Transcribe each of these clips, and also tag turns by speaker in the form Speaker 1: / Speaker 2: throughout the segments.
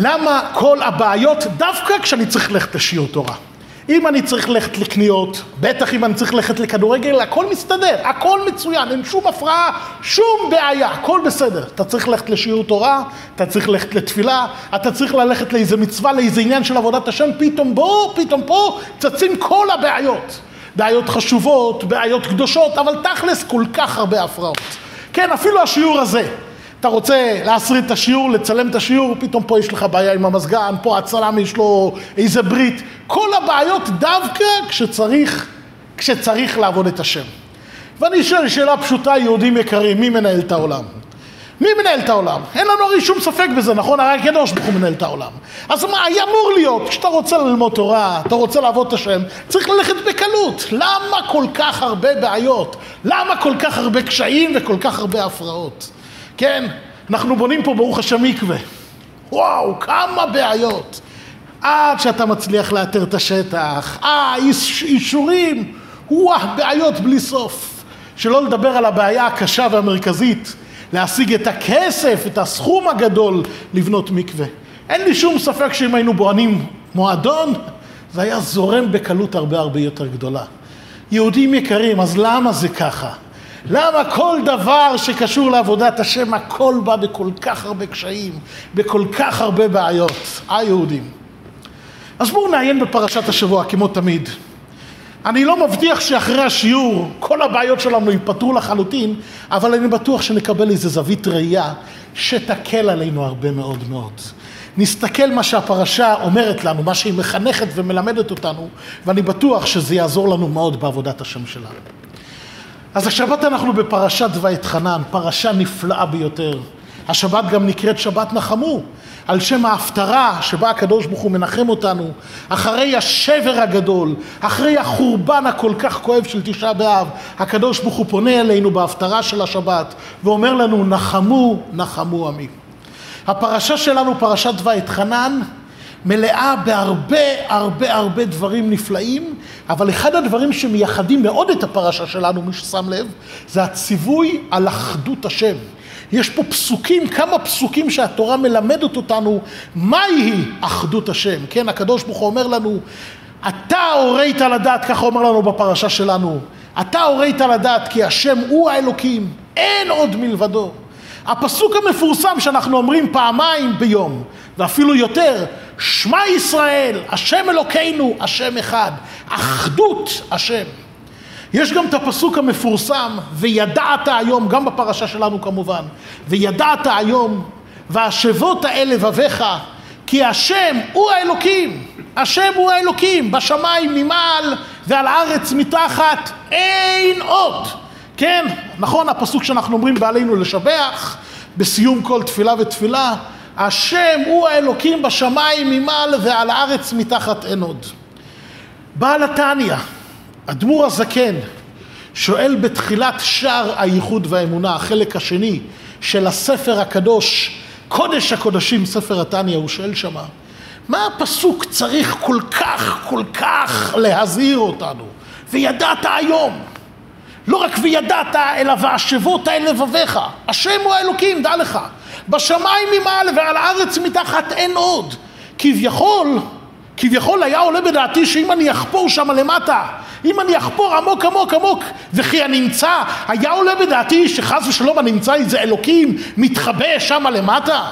Speaker 1: למה כל הבעיות דווקא כשאני צריך ללכת לשיעור תורה? אם אני צריך ללכת לקניות, בטח אם אני צריך ללכת לכדורגל, הכל מסתדר, הכל מצוין, אין שום הפרעה, שום בעיה, הכל בסדר. אתה צריך ללכת לשיעור תורה, אתה צריך ללכת לתפילה, אתה צריך ללכת לאיזה מצווה, לאיזה עניין של עבודת השם, פתאום בוא, פתאום פה, צצים כל הבעיות. בעיות חשובות, בעיות קדושות, אבל תכלס כל כך הרבה הפרעות. כן, אפילו השיעור הזה. אתה רוצה להסריט את השיעור, לצלם את השיעור, פתאום פה יש לך בעיה עם המזגן, פה הצלם יש לו איזה ברית. כל הבעיות דווקא כשצריך, כשצריך לעבוד את השם. ואני שואל שאלה פשוטה, יהודים יקרים, מי מנהל את העולם? מי מנהל את העולם? אין לנו הרי שום ספק בזה, נכון? הרי הקדוש ברוך הוא מנהל את העולם. אז מה, היה אמור להיות, כשאתה רוצה ללמוד תורה, אתה רוצה לעבוד את השם, צריך ללכת בקלות. למה כל כך הרבה בעיות? למה כל כך הרבה קשיים וכל כך הרבה הפרעות? כן, אנחנו בונים פה ברוך השם מקווה. וואו, כמה בעיות. עד שאתה מצליח לאתר את השטח, אה, איש, אישורים, וואו, בעיות בלי סוף. שלא לדבר על הבעיה הקשה והמרכזית, להשיג את הכסף, את הסכום הגדול לבנות מקווה. אין לי שום ספק שאם היינו בוענים מועדון, זה היה זורם בקלות הרבה הרבה יותר גדולה. יהודים יקרים, אז למה זה ככה? למה כל דבר שקשור לעבודת השם, הכל בא בכל כך הרבה קשיים, בכל כך הרבה בעיות, היהודים. אז בואו נעיין בפרשת השבוע, כמו תמיד. אני לא מבטיח שאחרי השיעור כל הבעיות שלנו ייפתרו לחלוטין, אבל אני בטוח שנקבל איזו זווית ראייה שתקל עלינו הרבה מאוד מאוד. נסתכל מה שהפרשה אומרת לנו, מה שהיא מחנכת ומלמדת אותנו, ואני בטוח שזה יעזור לנו מאוד בעבודת השם שלנו. אז השבת אנחנו בפרשת ואתחנן, פרשה נפלאה ביותר. השבת גם נקראת שבת נחמו, על שם ההפטרה שבה הקדוש ברוך הוא מנחם אותנו, אחרי השבר הגדול, אחרי החורבן הכל כך כואב של תשעה באב, הקדוש ברוך הוא פונה אלינו בהפטרה של השבת ואומר לנו נחמו, נחמו עמי. הפרשה שלנו, פרשת ואתחנן, מלאה בהרבה הרבה הרבה דברים נפלאים, אבל אחד הדברים שמייחדים מאוד את הפרשה שלנו, מי ששם לב, זה הציווי על אחדות השם. יש פה פסוקים, כמה פסוקים שהתורה מלמדת אותנו מהי אחדות השם. כן, הקדוש ברוך הוא אומר לנו, אתה הורית לדעת, ככה אומר לנו בפרשה שלנו, אתה הורית לדעת כי השם הוא האלוקים, אין עוד מלבדו. הפסוק המפורסם שאנחנו אומרים פעמיים ביום, ואפילו יותר, שמע ישראל, השם אלוקינו, השם אחד, אחדות השם. יש גם את הפסוק המפורסם, וידעת היום, גם בפרשה שלנו כמובן, וידעת היום, והשבות האל לבביך, כי השם הוא האלוקים, השם הוא האלוקים, בשמיים ממעל ועל הארץ מתחת, אין עוד. כן, נכון הפסוק שאנחנו אומרים בעלינו לשבח, בסיום כל תפילה ותפילה, השם הוא האלוקים בשמיים ממעל ועל הארץ מתחת אין עוד. בעל התניא, אדמו"ר הזקן, שואל בתחילת שער הייחוד והאמונה, החלק השני של הספר הקדוש, קודש הקודשים, ספר התניא, הוא שואל שמה, מה הפסוק צריך כל כך, כל כך להזהיר אותנו? וידעת היום. לא רק וידעת, אלא והשבות אל לבביך. השם הוא האלוקים, דע לך. בשמיים ממעל ועל הארץ מתחת אין עוד. כביכול, כביכול היה עולה בדעתי שאם אני אחפור שם למטה, אם אני אחפור עמוק עמוק עמוק וכי הנמצא, היה עולה בדעתי שחס ושלום הנמצא איזה אלוקים מתחבא שם למטה?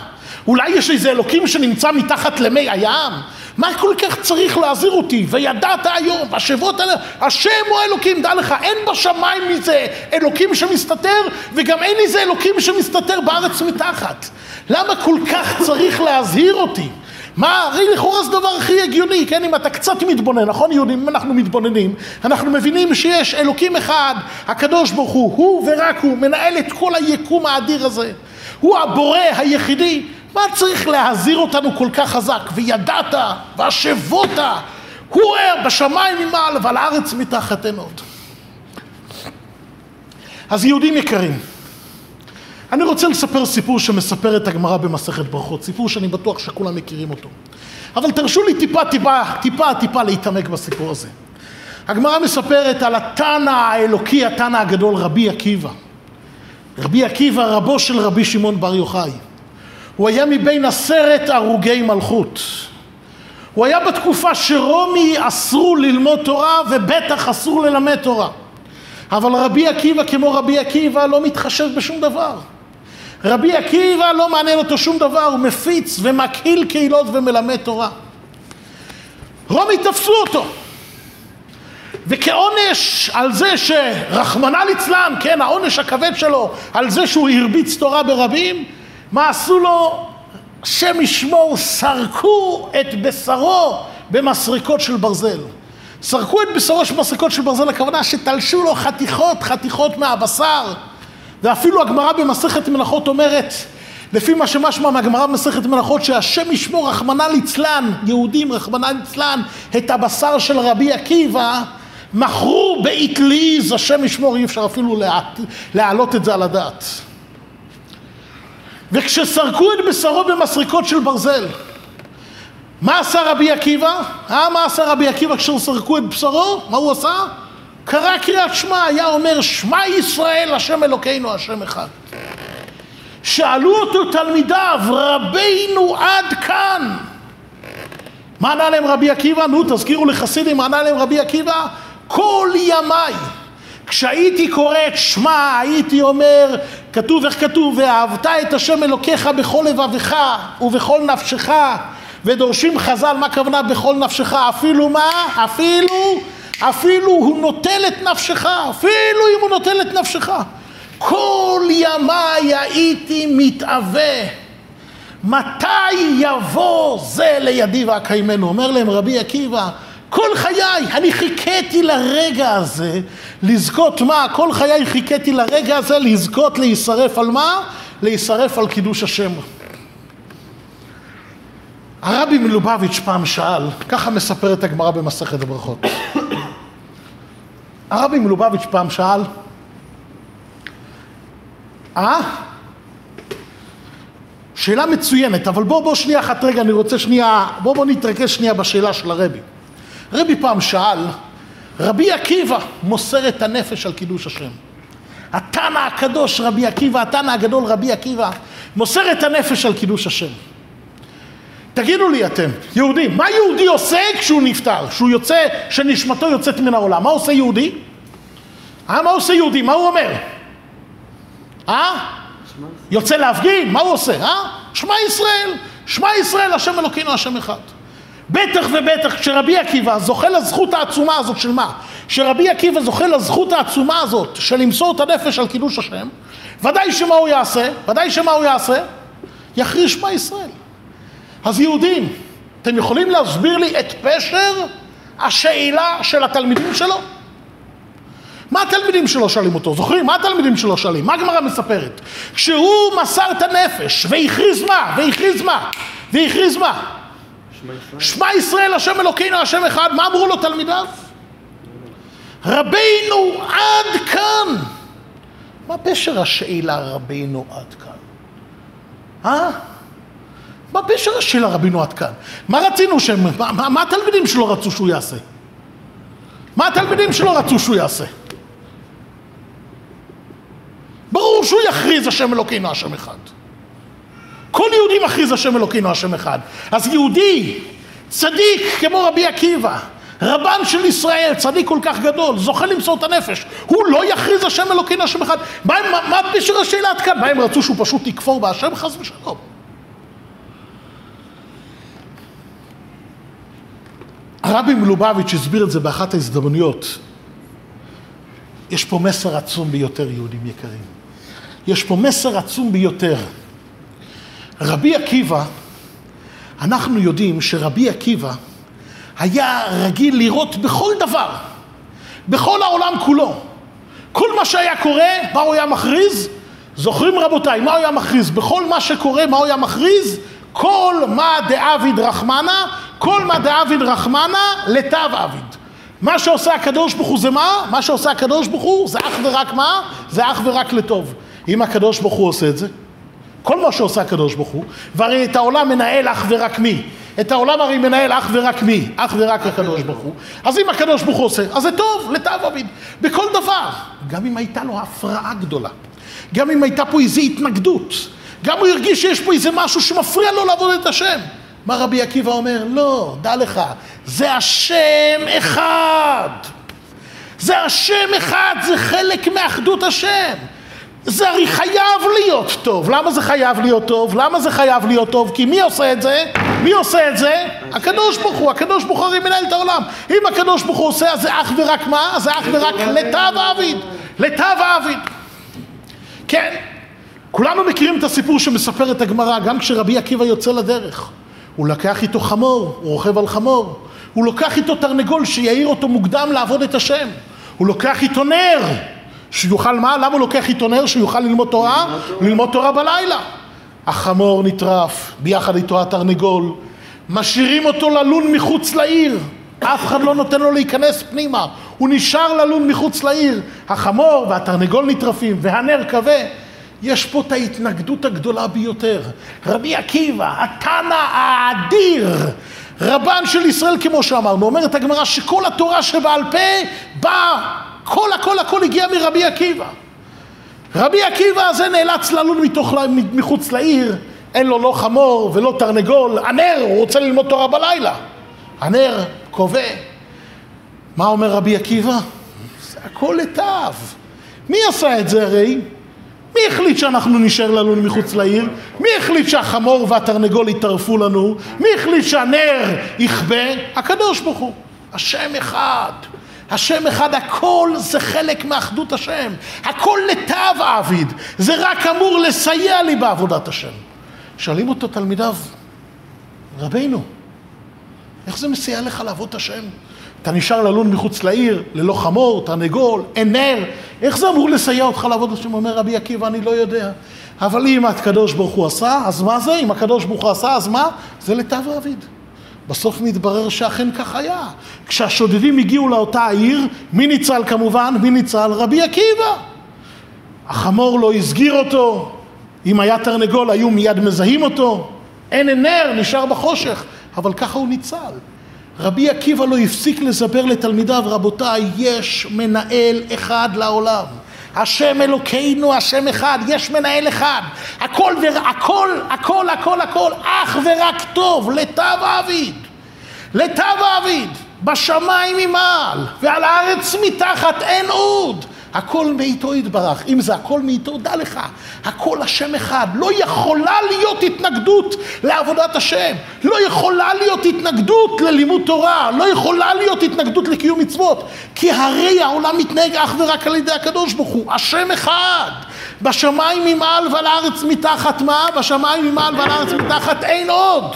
Speaker 1: אולי יש איזה אלוקים שנמצא מתחת למי הים? מה כל כך צריך להזהיר אותי? וידעת היום, השבות האלה, השם הוא האלוקים, דע לך, אין בשמיים מזה אלוקים שמסתתר, וגם אין איזה אלוקים שמסתתר בארץ מתחת. למה כל כך צריך להזהיר אותי? מה, הרי לכאורה זה הדבר הכי הגיוני, כן, אם אתה קצת מתבונן, נכון יהודים, אם אנחנו מתבוננים, אנחנו מבינים שיש אלוקים אחד, הקדוש ברוך הוא, הוא ורק הוא, מנהל את כל היקום האדיר הזה. הוא הבורא היחידי, מה צריך להזהיר אותנו כל כך חזק? וידעת, והשבות, הוא ער בשמיים ממעל ועל הארץ מתחת עוד. אז יהודים יקרים, אני רוצה לספר סיפור שמספרת הגמרא במסכת ברכות, סיפור שאני בטוח שכולם מכירים אותו. אבל תרשו לי טיפה, טיפה, טיפה, טיפה להתעמק בסיפור הזה. הגמרא מספרת על התנא האלוקי, התנא הגדול, רבי עקיבא. רבי עקיבא, רבו של רבי שמעון בר יוחאי. הוא היה מבין עשרת הרוגי מלכות. הוא היה בתקופה שרומי אסרו ללמוד תורה ובטח אסור ללמד תורה. אבל רבי עקיבא כמו רבי עקיבא לא מתחשב בשום דבר. רבי עקיבא לא מעניין אותו שום דבר, הוא מפיץ ומקהיל קהילות ומלמד תורה. רומי תפסו אותו. וכעונש על זה שרחמנא ליצלן, כן, העונש הכבד שלו, על זה שהוא הרביץ תורה ברבים, מה עשו לו? השם ישמור, סרקו את בשרו במסרקות של ברזל. סרקו את בשרו במסרקות של ברזל, הכוונה שתלשו לו חתיכות, חתיכות מהבשר. ואפילו הגמרא במסכת מלאכות אומרת, לפי מה שמשמע מהגמרא במסכת מלאכות, שהשם ישמור רחמנא ליצלן, יהודים רחמנא ליצלן, את הבשר של רבי עקיבא, מכרו באטליז, השם ישמור, אי אפשר אפילו להעלות את זה על הדעת. וכשסרקו את בשרו במסריקות של ברזל, מה עשה רבי עקיבא? אה, מה עשה רבי עקיבא כשסרקו את בשרו? מה הוא עשה? קרא קריאת שמע, היה אומר שמע ישראל השם אלוקינו השם אחד. שאלו אותו תלמידיו, רבינו עד כאן. מה ענה להם רבי עקיבא? נו, תזכירו לחסידים, מה ענה להם רבי עקיבא? כל ימיי. כשהייתי קורא את שמע, הייתי אומר, כתוב איך כתוב, ואהבת את השם אלוקיך בכל לבביך ובכל נפשך, ודורשים חז"ל, מה הכוונה בכל נפשך? אפילו מה? אפילו, אפילו הוא נוטל את נפשך, אפילו אם הוא נוטל את נפשך. כל ימיי הייתי מתאווה. מתי יבוא זה לידי ואקיימנו? אומר להם רבי עקיבא, כל חיי, אני חיכיתי לרגע הזה לזכות מה? כל חיי חיכיתי לרגע הזה לזכות להישרף על מה? להישרף על קידוש השם. הרבי מלובביץ' פעם שאל, ככה מספרת הגמרא במסכת הברכות. הרבי מלובביץ' פעם שאל, אה? שאלה מצוינת, אבל בוא, בוא שנייה אחת רגע, אני רוצה שנייה, בוא בוא נתרכז שנייה בשאלה של הרבי. רבי פעם שאל, רבי עקיבא מוסר את הנפש על קידוש השם. התנא הקדוש רבי עקיבא, התנא הגדול רבי עקיבא, מוסר את הנפש על קידוש השם. תגידו לי אתם, יהודים, מה יהודי עושה כשהוא נפטר? כשהוא יוצא, שנשמתו יוצאת מן העולם? מה עושה יהודי? אה, מה עושה יהודי? מה הוא אומר? אה? יוצא להפגין? מה הוא עושה? אה? שמע ישראל, שמע ישראל, השם אלוקינו, השם אחד. בטח ובטח כשרבי עקיבא זוכה לזכות העצומה הזאת של מה? כשרבי עקיבא זוכה לזכות העצומה הזאת של למסור את הנפש על קידוש השם, ודאי שמה הוא יעשה? ודאי שמה הוא יעשה? יכריז שמע ישראל. אז יהודים, אתם יכולים להסביר לי את פשר השאלה של התלמידים שלו? מה התלמידים שלו שואלים אותו? זוכרים? מה התלמידים שלו שואלים? מה הגמרא מספרת? כשהוא מסר את הנפש והכריז מה? והכריז מה? והכריז מה? שמע ישראל השם אלוקינו השם אחד, מה אמרו לו תלמידיו? רבינו עד כאן. מה פשר השאלה רבינו עד כאן? אה? מה פשר השאלה רבינו עד כאן? מה רצינו שהם, מה, מה, מה התלמידים שלו רצו שהוא יעשה? מה התלמידים שלו רצו שהוא יעשה? ברור שהוא יכריז השם אלוקינו השם אחד. כל יהודי מכריז השם אלוקינו השם אחד. אז יהודי, צדיק כמו רבי עקיבא, רבן של ישראל, צדיק כל כך גדול, זוכה למסור את הנפש, הוא לא יכריז השם אלוקינו השם אחד. מה, מה, מה פשר השאלה עד כאן? מה הם רצו שהוא פשוט יכפור בהשם חס ושלום? הרבי מלובביץ' הסביר את זה באחת ההזדמנויות. יש פה מסר עצום ביותר, יהודים יקרים. יש פה מסר עצום ביותר. רבי עקיבא, אנחנו יודעים שרבי עקיבא היה רגיל לראות בכל דבר, בכל העולם כולו. כל מה שהיה קורה, מה הוא היה מכריז? זוכרים רבותיי, מה הוא היה מכריז? בכל מה שקורה, מה הוא היה מכריז? כל מה דאביד רחמנה, כל מה דאביד רחמנה, לטב אביד. מה שעושה הקדוש ברוך הוא זה מה? מה שעושה הקדוש ברוך הוא זה אך ורק מה? זה אך ורק לטוב. אם הקדוש ברוך הוא עושה את זה, כל מה שעושה הקדוש ברוך הוא, והרי את העולם מנהל אך ורק מי? את העולם הרי מנהל אך ורק מי? אך ורק הקדוש ברוך הוא. אז אם הקדוש ברוך הוא עושה, אז זה טוב, לטב אביד. בכל דבר. גם אם הייתה לו הפרעה גדולה. גם אם הייתה פה איזו התנגדות. גם הוא הרגיש שיש פה איזה משהו שמפריע לו לעבוד את השם. מה רבי עקיבא אומר? לא, דע לך, זה השם אחד. זה השם אחד, זה חלק מאחדות השם. זה הרי חייב להיות טוב. למה זה חייב להיות טוב? למה זה חייב להיות טוב? כי מי עושה את זה? מי עושה את זה? הקדוש ברוך הוא. הקדוש ברוך הוא מנהל את העולם. אם הקדוש ברוך הוא עושה, אז זה אך ורק מה? אז זה אך ורק לטב העביד. לטב העביד. כן. כולנו מכירים את הסיפור שמספרת הגמרא, גם כשרבי עקיבא יוצא לדרך. הוא לקח איתו חמור, הוא רוכב על חמור. הוא לוקח איתו תרנגול שיעיר אותו מוקדם לעבוד את השם. הוא לוקח איתו נר. שיוכל מה? למה הוא לוקח איתו נר? שיוכל ללמוד תורה? ללמוד תורה בלילה. החמור נטרף, ביחד איתו התרנגול. משאירים אותו ללון מחוץ לעיר. אף אחד לא נותן לו להיכנס פנימה. הוא נשאר ללון מחוץ לעיר. החמור והתרנגול נטרפים והנר כבה. יש פה את ההתנגדות הגדולה ביותר. רבי עקיבא, התנא האדיר, רבן של ישראל כמו שאמרנו, אומרת הגמרא שכל התורה שבעל פה באה הכל הכל הכל הגיע מרבי עקיבא. רבי עקיבא הזה נאלץ ללון מתוך, מחוץ לעיר, אין לו לא חמור ולא תרנגול, הנר, הוא רוצה ללמוד תורה בלילה. הנר קובע. מה אומר רבי עקיבא? זה הכל לטב. מי עשה את זה הרי? מי החליט שאנחנו נשאר ללון מחוץ לעיר? מי החליט שהחמור והתרנגול יטרפו לנו? מי החליט שהנר יכבה? הקדוש ברוך הוא. השם אחד. השם אחד, הכל זה חלק מאחדות השם. הכל לטב עביד. זה רק אמור לסייע לי בעבודת השם. שואלים אותו תלמידיו, רבינו, איך זה מסייע לך לעבוד את השם? אתה נשאר ללון מחוץ לעיר, ללא חמור, תרנגול, אין נר, איך זה אמור לסייע אותך לעבוד את השם? אומר רבי עקיבא, אני לא יודע. אבל אם הקדוש ברוך הוא עשה, אז מה זה? אם הקדוש ברוך הוא עשה, אז מה? זה לטב עביד. בסוף מתברר שאכן כך היה. כשהשודדים הגיעו לאותה העיר, מי ניצל כמובן? מי ניצל? רבי עקיבא. החמור לא הסגיר אותו, אם היה תרנגול היו מיד מזהים אותו, אין נר, נשאר בחושך, אבל ככה הוא ניצל. רבי עקיבא לא הפסיק לספר לתלמידיו, רבותיי, יש מנהל אחד לעולם. השם אלוקינו, השם אחד, יש מנהל אחד. הכל, הכל, הכל, הכל, הכל, אך ורק טוב, לטב עביד. לטב עביד, בשמיים ממעל, ועל הארץ מתחת אין עוד. הכל מאיתו יתברך. אם זה הכל מאיתו, דע לך, הכל השם אחד. לא יכולה להיות התנגדות לעבודת השם. לא יכולה להיות התנגדות ללימוד תורה. לא יכולה להיות התנגדות לקיום מצוות. כי הרי העולם מתנהג אך ורק על ידי הקדוש ברוך הוא. השם אחד. בשמיים ממעל ועל הארץ מתחת מה? בשמיים ממעל ועל הארץ מתחת אין עוד.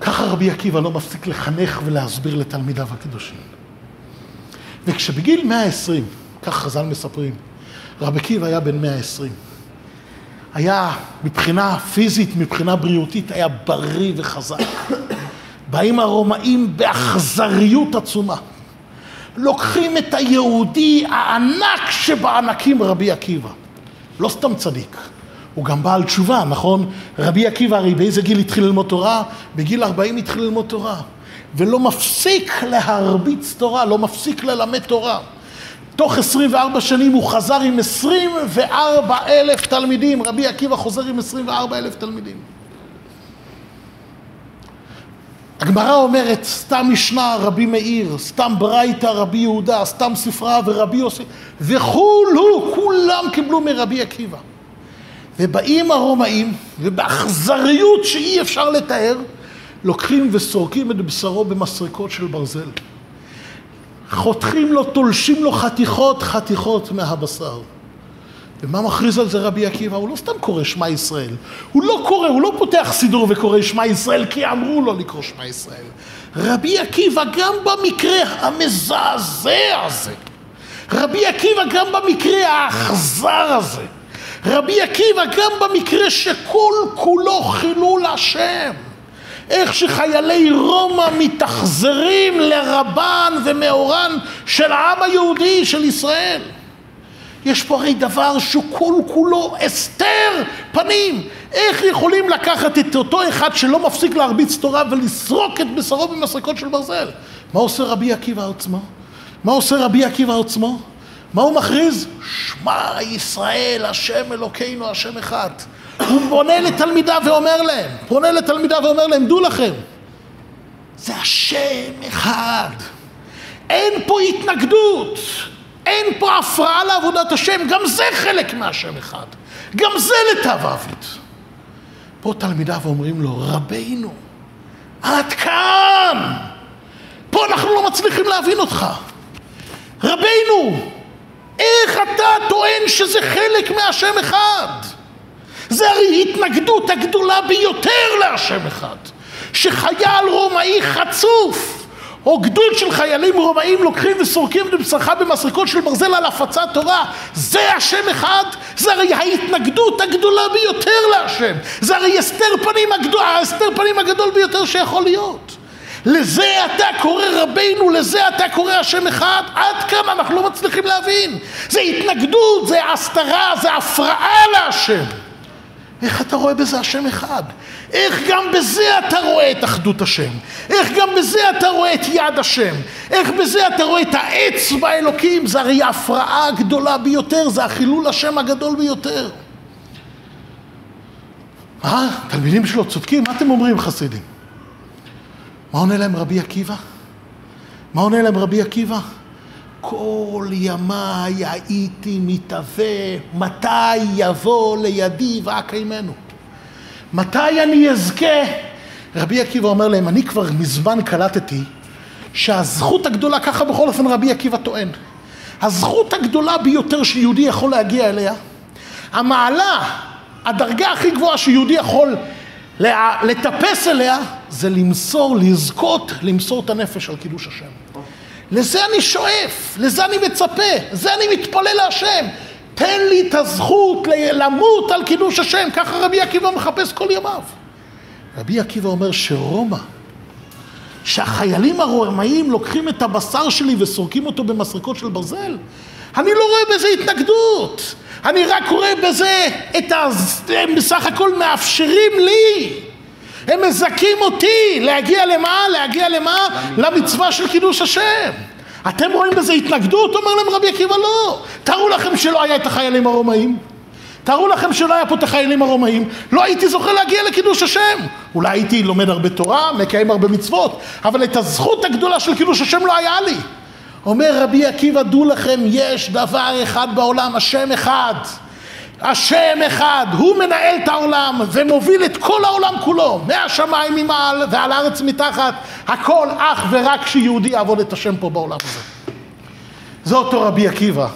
Speaker 1: ככה רבי עקיבא לא מפסיק לחנך ולהסביר לתלמידיו הקדושים. וכשבגיל 120, כך חז"ל מספרים, רבי עקיבא היה בן 120. היה מבחינה פיזית, מבחינה בריאותית, היה בריא וחזק. באים הרומאים באכזריות עצומה. לוקחים את היהודי הענק שבענקים רבי עקיבא. לא סתם צדיק, הוא גם בעל תשובה, נכון? רבי עקיבא הרי באיזה גיל התחיל ללמוד תורה? בגיל 40 התחיל ללמוד תורה. ולא מפסיק להרביץ תורה, לא מפסיק ללמד תורה. תוך 24 שנים הוא חזר עם 24 אלף תלמידים, רבי עקיבא חוזר עם 24 אלף תלמידים. הגמרא אומרת, סתם משנה רבי מאיר, סתם ברייתא רבי יהודה, סתם ספרה ורבי יוסף, וכולו, כולם קיבלו מרבי עקיבא. ובאים הרומאים, ובאכזריות שאי אפשר לתאר, לוקחים וסורקים את בשרו במסרקות של ברזל. חותכים לו, תולשים לו חתיכות חתיכות מהבשר. ומה מכריז על זה רבי עקיבא? הוא לא סתם קורא שמע ישראל. הוא לא קורא, הוא לא פותח סידור וקורא שמע ישראל כי אמרו לו לקרוא שמע ישראל. רבי עקיבא גם במקרה המזעזע הזה, רבי עקיבא גם במקרה האכזר הזה, רבי עקיבא גם במקרה שכל כולו חילול השם. איך שחיילי רומא מתאכזרים לרבן ומאורן של העם היהודי, של ישראל. יש פה הרי דבר שהוא כל כולו הסתר פנים. איך יכולים לקחת את אותו אחד שלא מפסיק להרביץ תורה ולסרוק את בשרו במסרקות של ברזל? מה עושה רבי עקיבא עצמו? מה עושה רבי עקיבא עצמו? מה הוא מכריז? שמע ישראל, השם אלוקינו, השם אחד. הוא פונה לתלמידיו ואומר להם, פונה לתלמידיו ואומר להם, דעו לכם, זה השם אחד. אין פה התנגדות, אין פה הפרעה לעבודת השם, גם זה חלק מהשם אחד. גם זה לתו עביד. פה תלמידיו אומרים לו, רבינו, עד כאן. פה אנחנו לא מצליחים להבין אותך. רבינו, איך אתה טוען שזה חלק מהשם אחד? זה הרי התנגדות הגדולה ביותר להשם אחד. שחייל רומאי חצוף, או גדוד של חיילים רומאים לוקחים וסורקים לבשרך במסריקות של ברזל על הפצת תורה, זה השם אחד? זה הרי ההתנגדות הגדולה ביותר להשם. זה הרי הסתר פנים, הגדול, הסתר פנים הגדול ביותר שיכול להיות. לזה אתה קורא רבינו, לזה אתה קורא השם אחד? עד כמה אנחנו לא מצליחים להבין. זה התנגדות, זה הסתרה, זה הפרעה להשם. איך אתה רואה בזה השם אחד? איך גם בזה אתה רואה את אחדות השם? איך גם בזה אתה רואה את יד השם? איך בזה אתה רואה את העץ באלוקים? זה הרי ההפרעה הגדולה ביותר, זה החילול השם הגדול ביותר. אה, תלמידים שלו צודקים? מה אתם אומרים חסידים? מה עונה להם רבי עקיבא? מה עונה להם רבי עקיבא? כל ימיי הייתי מתהווה, מתי יבוא לידי ואקיימנו? מתי אני אזכה? רבי עקיבא אומר להם, אני כבר מזמן קלטתי שהזכות הגדולה, ככה בכל אופן רבי עקיבא טוען, הזכות הגדולה ביותר שיהודי יכול להגיע אליה, המעלה, הדרגה הכי גבוהה שיהודי יכול לטפס אליה, זה למסור, לזכות, למסור את הנפש על קידוש השם. לזה אני שואף, לזה אני מצפה, זה אני מתפלל להשם. תן לי את הזכות למות על קידוש השם, ככה רבי עקיבא מחפש כל ימיו. רבי עקיבא אומר שרומא, שהחיילים הרומאים לוקחים את הבשר שלי וסורקים אותו במסרקות של ברזל, אני לא רואה בזה התנגדות. אני רק רואה בזה את ה... הם בסך הכל מאפשרים לי. הם מזכים אותי להגיע למה? להגיע למה? למצווה של קידוש השם. אתם רואים בזה התנגדות? אומר להם רבי עקיבא לא. תארו לכם שלא היה את החיילים הרומאים. תארו לכם שלא היה פה את החיילים הרומאים, לא הייתי זוכה להגיע לקידוש השם. אולי הייתי לומד הרבה תורה, מקיים הרבה מצוות, אבל את הזכות הגדולה של קידוש השם לא היה לי. אומר רבי עקיבא, דעו לכם, יש דבר אחד בעולם, השם אחד. השם אחד, הוא מנהל את העולם ומוביל את כל העולם כולו, מהשמיים ממעל ועל הארץ מתחת, הכל אך ורק שיהודי יעבוד את השם פה בעולם הזה. זה אותו רבי עקיבא.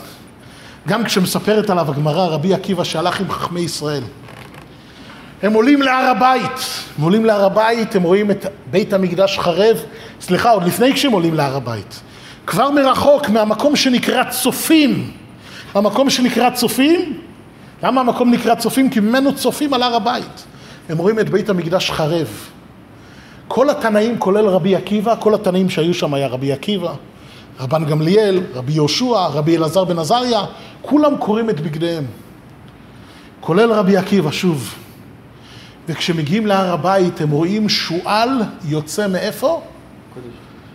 Speaker 1: גם כשמספרת עליו הגמרא, רבי עקיבא שהלך עם חכמי ישראל. הם עולים להר הבית, הם עולים להר הבית, הם רואים את בית המקדש חרב, סליחה, עוד לפני כשהם עולים להר הבית. כבר מרחוק, מהמקום שנקרא צופים, המקום שנקרא צופים, למה המקום נקרא צופים? כי ממנו צופים על הר הבית. הם רואים את בית המקדש חרב. כל התנאים, כולל רבי עקיבא, כל התנאים שהיו שם היה רבי עקיבא, רבן גמליאל, רבי יהושע, רבי אלעזר בן עזריה, כולם קוראים את בגדיהם. כולל רבי עקיבא, שוב. וכשמגיעים להר הבית הם רואים שועל יוצא מאיפה? קודש.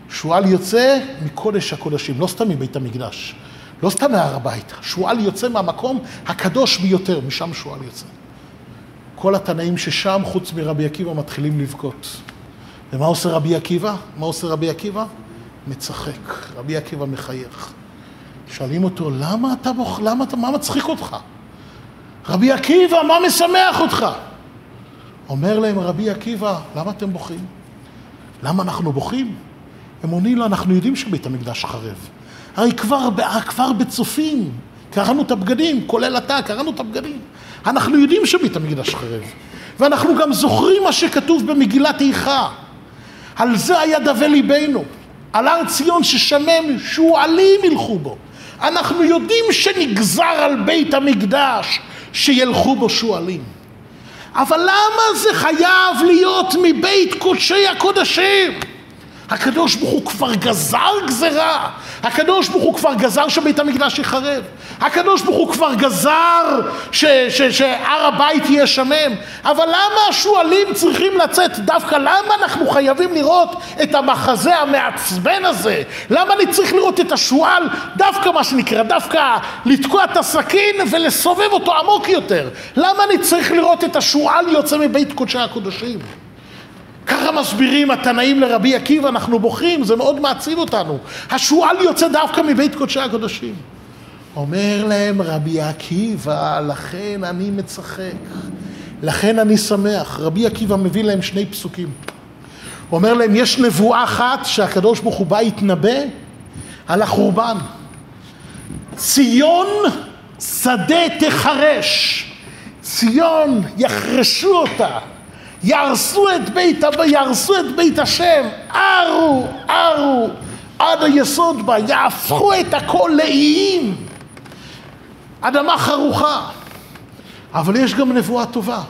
Speaker 1: שועל יוצא מקודש הקודשים, לא סתם מבית המקדש. לא סתם מהר הבית, שועל יוצא מהמקום הקדוש ביותר, משם שועל יוצא. כל התנאים ששם, חוץ מרבי עקיבא, מתחילים לבכות. ומה עושה רבי עקיבא? מה עושה רבי עקיבא? מצחק. רבי עקיבא מחייך. שואלים אותו, למה אתה בוח... למה אתה... מה מצחיק אותך? רבי עקיבא, מה משמח אותך? אומר להם רבי עקיבא, למה אתם בוכים? למה אנחנו בוכים? הם עונים לו, אנחנו יודעים שבית המקדש חרב. הרי כבר, כבר בצופים קראנו את הבגדים, כולל אתה, קראנו את הבגדים. אנחנו יודעים שבית המקדש חרב. ואנחנו גם זוכרים מה שכתוב במגילת איכה. על זה היה דווה ליבנו. על הר ציון ששמם שועלים ילכו בו. אנחנו יודעים שנגזר על בית המקדש שילכו בו שועלים. אבל למה זה חייב להיות מבית קודשי הקודשים? הקדוש ברוך הוא כבר גזר גזרה. הקדוש ברוך הוא כבר גזר שבית המקדש ייחרב. הקדוש ברוך הוא כבר גזר שהר הבית יהיה שמם. אבל למה השועלים צריכים לצאת דווקא? למה אנחנו חייבים לראות את המחזה המעצבן הזה? למה אני צריך לראות את השועל דווקא מה שנקרא, דווקא לתקוע את הסכין ולסובב אותו עמוק יותר? למה אני צריך לראות את השועל יוצא מבית קודשי הקודשים? ככה מסבירים התנאים לרבי עקיבא, אנחנו בוכים, זה מאוד מעציב אותנו. השועל יוצא דווקא מבית קודשי הקודשים. אומר להם רבי עקיבא, לכן אני מצחק, לכן אני שמח. רבי עקיבא מביא להם שני פסוקים. הוא אומר להם, יש נבואה אחת שהקדוש ברוך הוא בא להתנבא על החורבן. ציון שדה תחרש, ציון יחרשו אותה. יהרסו את בית, יהרסו את בית השם, ארו, ארו, עד היסוד בה, יהפכו את הכל לאיים. אדמה חרוכה. אבל יש גם נבואה טובה.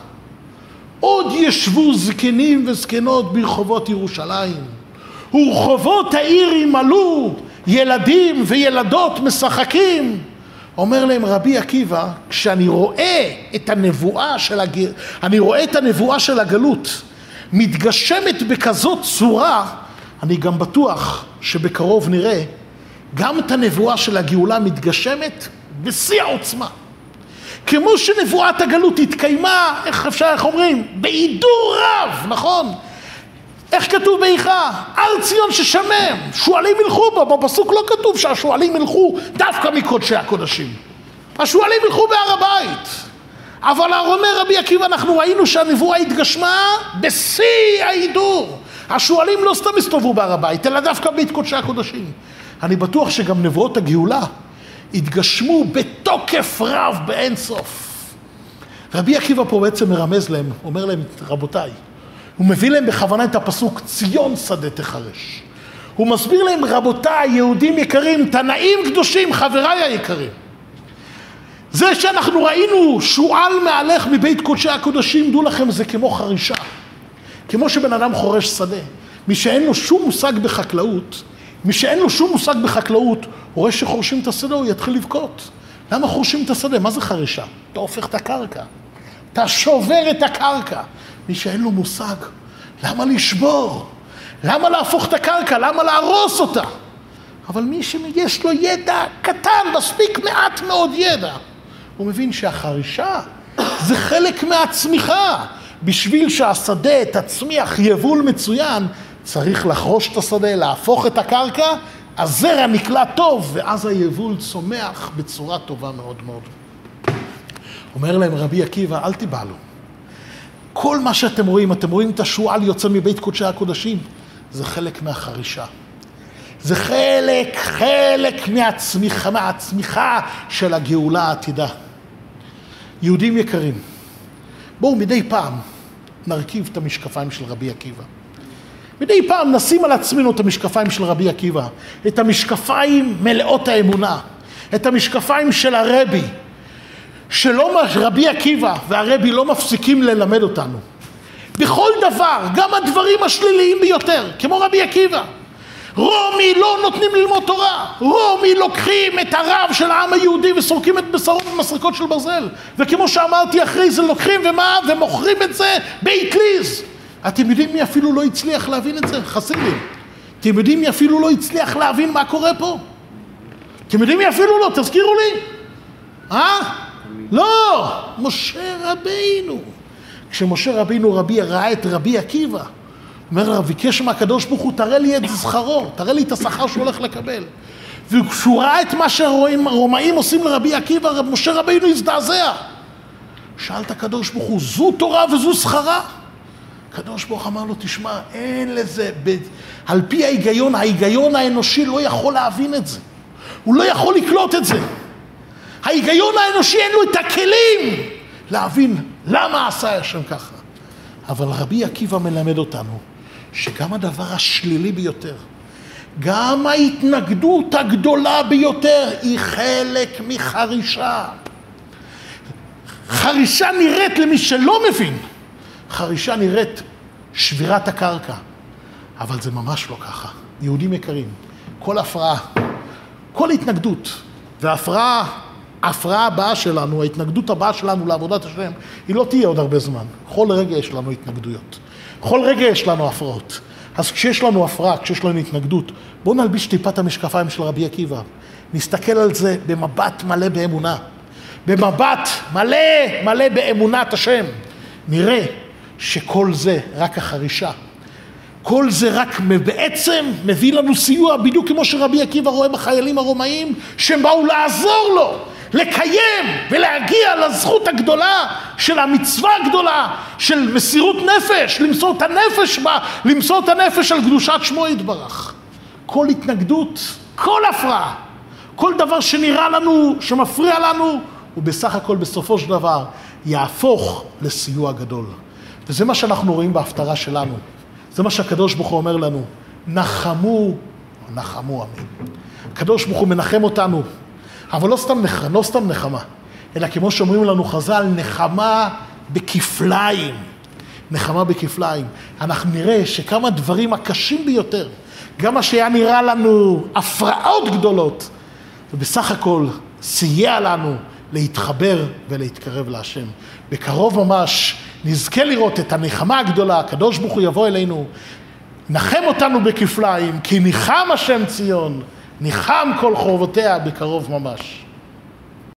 Speaker 1: עוד ישבו זקנים וזקנות ברחובות ירושלים, ורחובות העיר ימלאו ילדים וילדות משחקים. אומר להם רבי עקיבא, כשאני רואה את הנבואה של, הג... אני רואה את הנבואה של הגלות מתגשמת בכזאת צורה, אני גם בטוח שבקרוב נראה גם את הנבואה של הגאולה מתגשמת בשיא העוצמה. כמו שנבואת הגלות התקיימה, איך אפשר, איך אומרים? בהידור רב, נכון? איך כתוב באיכה? הר ציון ששמם, שועלים ילכו בו, בפסוק לא כתוב שהשועלים ילכו דווקא מקודשי הקודשים. השועלים ילכו בהר הבית. אבל אומר רבי עקיבא, אנחנו ראינו שהנבואה התגשמה בשיא ההידור. השועלים לא סתם הסתובבו בהר הבית, אלא דווקא בית קודשי הקודשים. אני בטוח שגם נבואות הגאולה התגשמו בתוקף רב באין סוף. רבי עקיבא פה בעצם מרמז להם, אומר להם, רבותיי, הוא מביא להם בכוונה את הפסוק ציון שדה תחרש. הוא מסביר להם, רבותיי, יהודים יקרים, תנאים קדושים, חבריי היקרים. זה שאנחנו ראינו שועל מהלך מבית קודשי הקודשים, דעו לכם, זה כמו חרישה. כמו שבן אדם חורש שדה. מי שאין לו שום מושג בחקלאות, מי שאין לו שום מושג בחקלאות, הוא רואה שחורשים את השדה, הוא יתחיל לבכות. למה חורשים את השדה? מה זה חרישה? אתה הופך את הקרקע. אתה שובר את הקרקע. מי שאין לו מושג, למה לשבור? למה להפוך את הקרקע? למה להרוס אותה? אבל מי שיש לו ידע קטן, מספיק מעט מאוד ידע, הוא מבין שהחרישה זה חלק מהצמיחה. בשביל שהשדה תצמיח יבול מצוין, צריך לחרוש את השדה, להפוך את הקרקע, הזרע נקלע טוב, ואז היבול צומח בצורה טובה מאוד מאוד. אומר להם רבי עקיבא, אל תיבהלו. כל מה שאתם רואים, אתם רואים את השועל יוצא מבית קודשי הקודשים, זה חלק מהחרישה. זה חלק, חלק מהצמיחה, מהצמיחה של הגאולה העתידה. יהודים יקרים, בואו מדי פעם נרכיב את המשקפיים של רבי עקיבא. מדי פעם נשים על עצמנו את המשקפיים של רבי עקיבא, את המשקפיים מלאות האמונה, את המשקפיים של הרבי, שלא רבי עקיבא והרבי לא מפסיקים ללמד אותנו. בכל דבר, גם הדברים השליליים ביותר, כמו רבי עקיבא. רומי לא נותנים ללמוד תורה, רומי לוקחים את הרב של העם היהודי וסורקים את בשרו במסרקות של ברזל וכמו שאמרתי אחרי זה לוקחים ומה ומוכרים את זה באטליז אתם יודעים מי אפילו לא הצליח להבין את זה? חסידים אתם יודעים מי אפילו לא הצליח להבין מה קורה פה? אתם יודעים מי אפילו לא? תזכירו לי אה? לא, משה רבינו. כשמשה רבינו רבי ראה את רבי עקיבא, אומר לה, ביקש מהקדוש ברוך הוא, תראה לי את זכרו, תראה לי את השכר שהוא הולך לקבל. וכשהוא ראה את מה שהרומאים עושים לרבי עקיבא, משה רבינו הזדעזע. שאל את הקדוש ברוך הוא, זו תורה וזו שכרה? הקדוש ברוך אמר לו, תשמע, אין לזה, ב... על פי ההיגיון, ההיגיון האנושי לא יכול להבין את זה. הוא לא יכול לקלוט את זה. ההיגיון האנושי אין לו את הכלים להבין למה עשה השם ככה. אבל רבי עקיבא מלמד אותנו שגם הדבר השלילי ביותר, גם ההתנגדות הגדולה ביותר היא חלק מחרישה. חרישה נראית למי שלא מבין, חרישה נראית שבירת הקרקע. אבל זה ממש לא ככה. יהודים יקרים, כל הפרעה, כל התנגדות, וההפרעה, ההפרעה הבאה שלנו, ההתנגדות הבאה שלנו לעבודת השם, היא לא תהיה עוד הרבה זמן. כל רגע יש לנו התנגדויות. כל רגע יש לנו הפרעות. אז כשיש לנו הפרעה, כשיש לנו התנגדות, בואו נלביש טיפת המשקפיים של רבי עקיבא. נסתכל על זה במבט מלא באמונה. במבט מלא מלא באמונת השם. נראה שכל זה רק החרישה. כל זה רק בעצם מביא לנו סיוע, בדיוק כמו שרבי עקיבא רואה בחיילים הרומאים, שהם באו לעזור לו, לקיים ולהגיע לזכות הגדולה של המצווה הגדולה של מסירות נפש, למסור את הנפש בה, למסור את הנפש על קדושת שמו יתברך. כל התנגדות, כל הפרעה, כל דבר שנראה לנו, שמפריע לנו, הוא בסך הכל בסופו של דבר יהפוך לסיוע גדול. וזה מה שאנחנו רואים בהפטרה שלנו. זה מה שהקדוש ברוך הוא אומר לנו, נחמו, נחמו עמי. הקדוש ברוך הוא מנחם אותנו, אבל לא סתם, נח, לא סתם נחמה, אלא כמו שאומרים לנו חז"ל, נחמה בכפליים. נחמה בכפליים. אנחנו נראה שכמה דברים הקשים ביותר, גם מה שהיה נראה לנו הפרעות גדולות, ובסך הכל סייע לנו להתחבר ולהתקרב להשם. בקרוב ממש נזכה לראות את הנחמה הגדולה, הקדוש ברוך הוא יבוא אלינו, נחם אותנו בכפליים, כי ניחם השם ציון, ניחם כל חורבותיה בקרוב ממש.